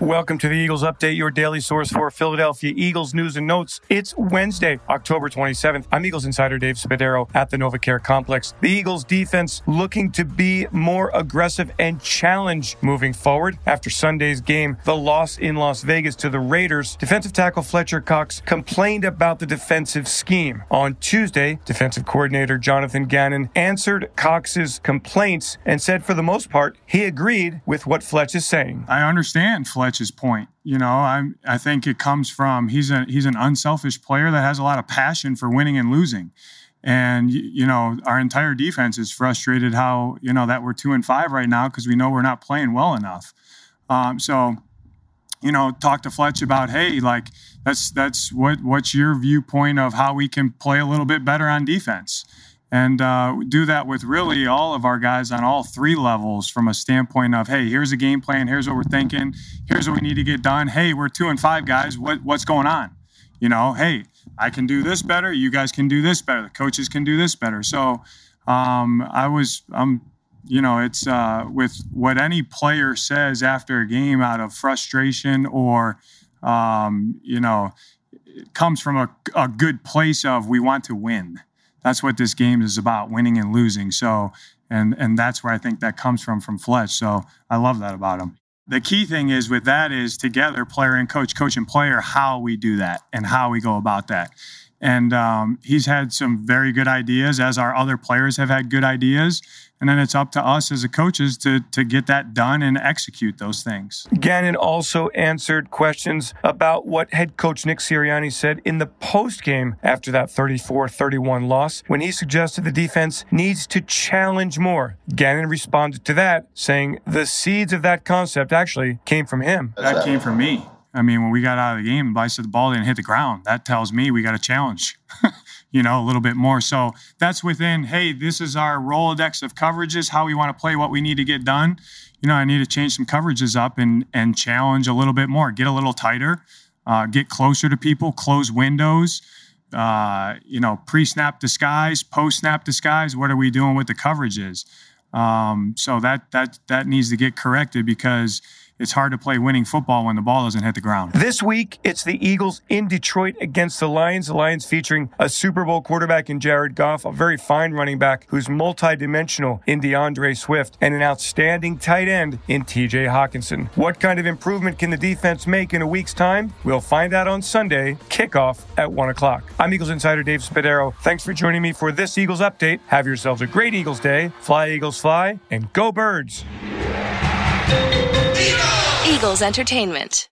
Welcome to the Eagles Update, your daily source for Philadelphia Eagles news and notes. It's Wednesday, October 27th. I'm Eagles insider Dave Spadaro at the NovaCare Complex. The Eagles defense looking to be more aggressive and challenge moving forward. After Sunday's game, the loss in Las Vegas to the Raiders, defensive tackle Fletcher Cox complained about the defensive scheme. On Tuesday, defensive coordinator Jonathan Gannon answered Cox's complaints and said for the most part, he agreed with what Fletch is saying. I understand Fletch Fletch's point. You know, I I think it comes from he's a he's an unselfish player that has a lot of passion for winning and losing. And you know, our entire defense is frustrated how you know that we're two and five right now because we know we're not playing well enough. Um, so, you know, talk to Fletch about hey, like that's that's what what's your viewpoint of how we can play a little bit better on defense and uh, do that with really all of our guys on all three levels from a standpoint of hey here's a game plan here's what we're thinking here's what we need to get done. Hey we're two and five guys what, what's going on? You know hey i can do this better you guys can do this better the coaches can do this better. So um, i was i'm you know it's uh, with what any player says after a game out of frustration or um, you know it comes from a, a good place of we want to win that's what this game is about winning and losing. So and and that's where i think that comes from from fletch. So i love that about him. The key thing is with that is together player and coach coach and player how we do that and how we go about that and um, he's had some very good ideas as our other players have had good ideas and then it's up to us as the coaches to to get that done and execute those things. Gannon also answered questions about what head coach Nick Sirianni said in the post game after that 34-31 loss when he suggested the defense needs to challenge more. Gannon responded to that saying the seeds of that concept actually came from him. That came from me. I mean, when we got out of the game, I said the ball didn't hit the ground. That tells me we got a challenge. you know, a little bit more. So that's within, hey, this is our Rolodex of coverages, how we want to play, what we need to get done. You know, I need to change some coverages up and and challenge a little bit more, get a little tighter, uh, get closer to people, close windows. Uh, you know, pre-snap disguise, post-snap disguise. What are we doing with the coverages? Um, so that that that needs to get corrected because it's hard to play winning football when the ball doesn't hit the ground. This week, it's the Eagles in Detroit against the Lions. The Lions featuring a Super Bowl quarterback in Jared Goff, a very fine running back who's multidimensional in D'Andre Swift, and an outstanding tight end in TJ Hockenson. What kind of improvement can the defense make in a week's time? We'll find out on Sunday, kickoff at 1 o'clock. I'm Eagles Insider Dave Spadaro. Thanks for joining me for this Eagles update. Have yourselves a great Eagles day. Fly, Eagles, fly, and go, birds. Eagles Entertainment.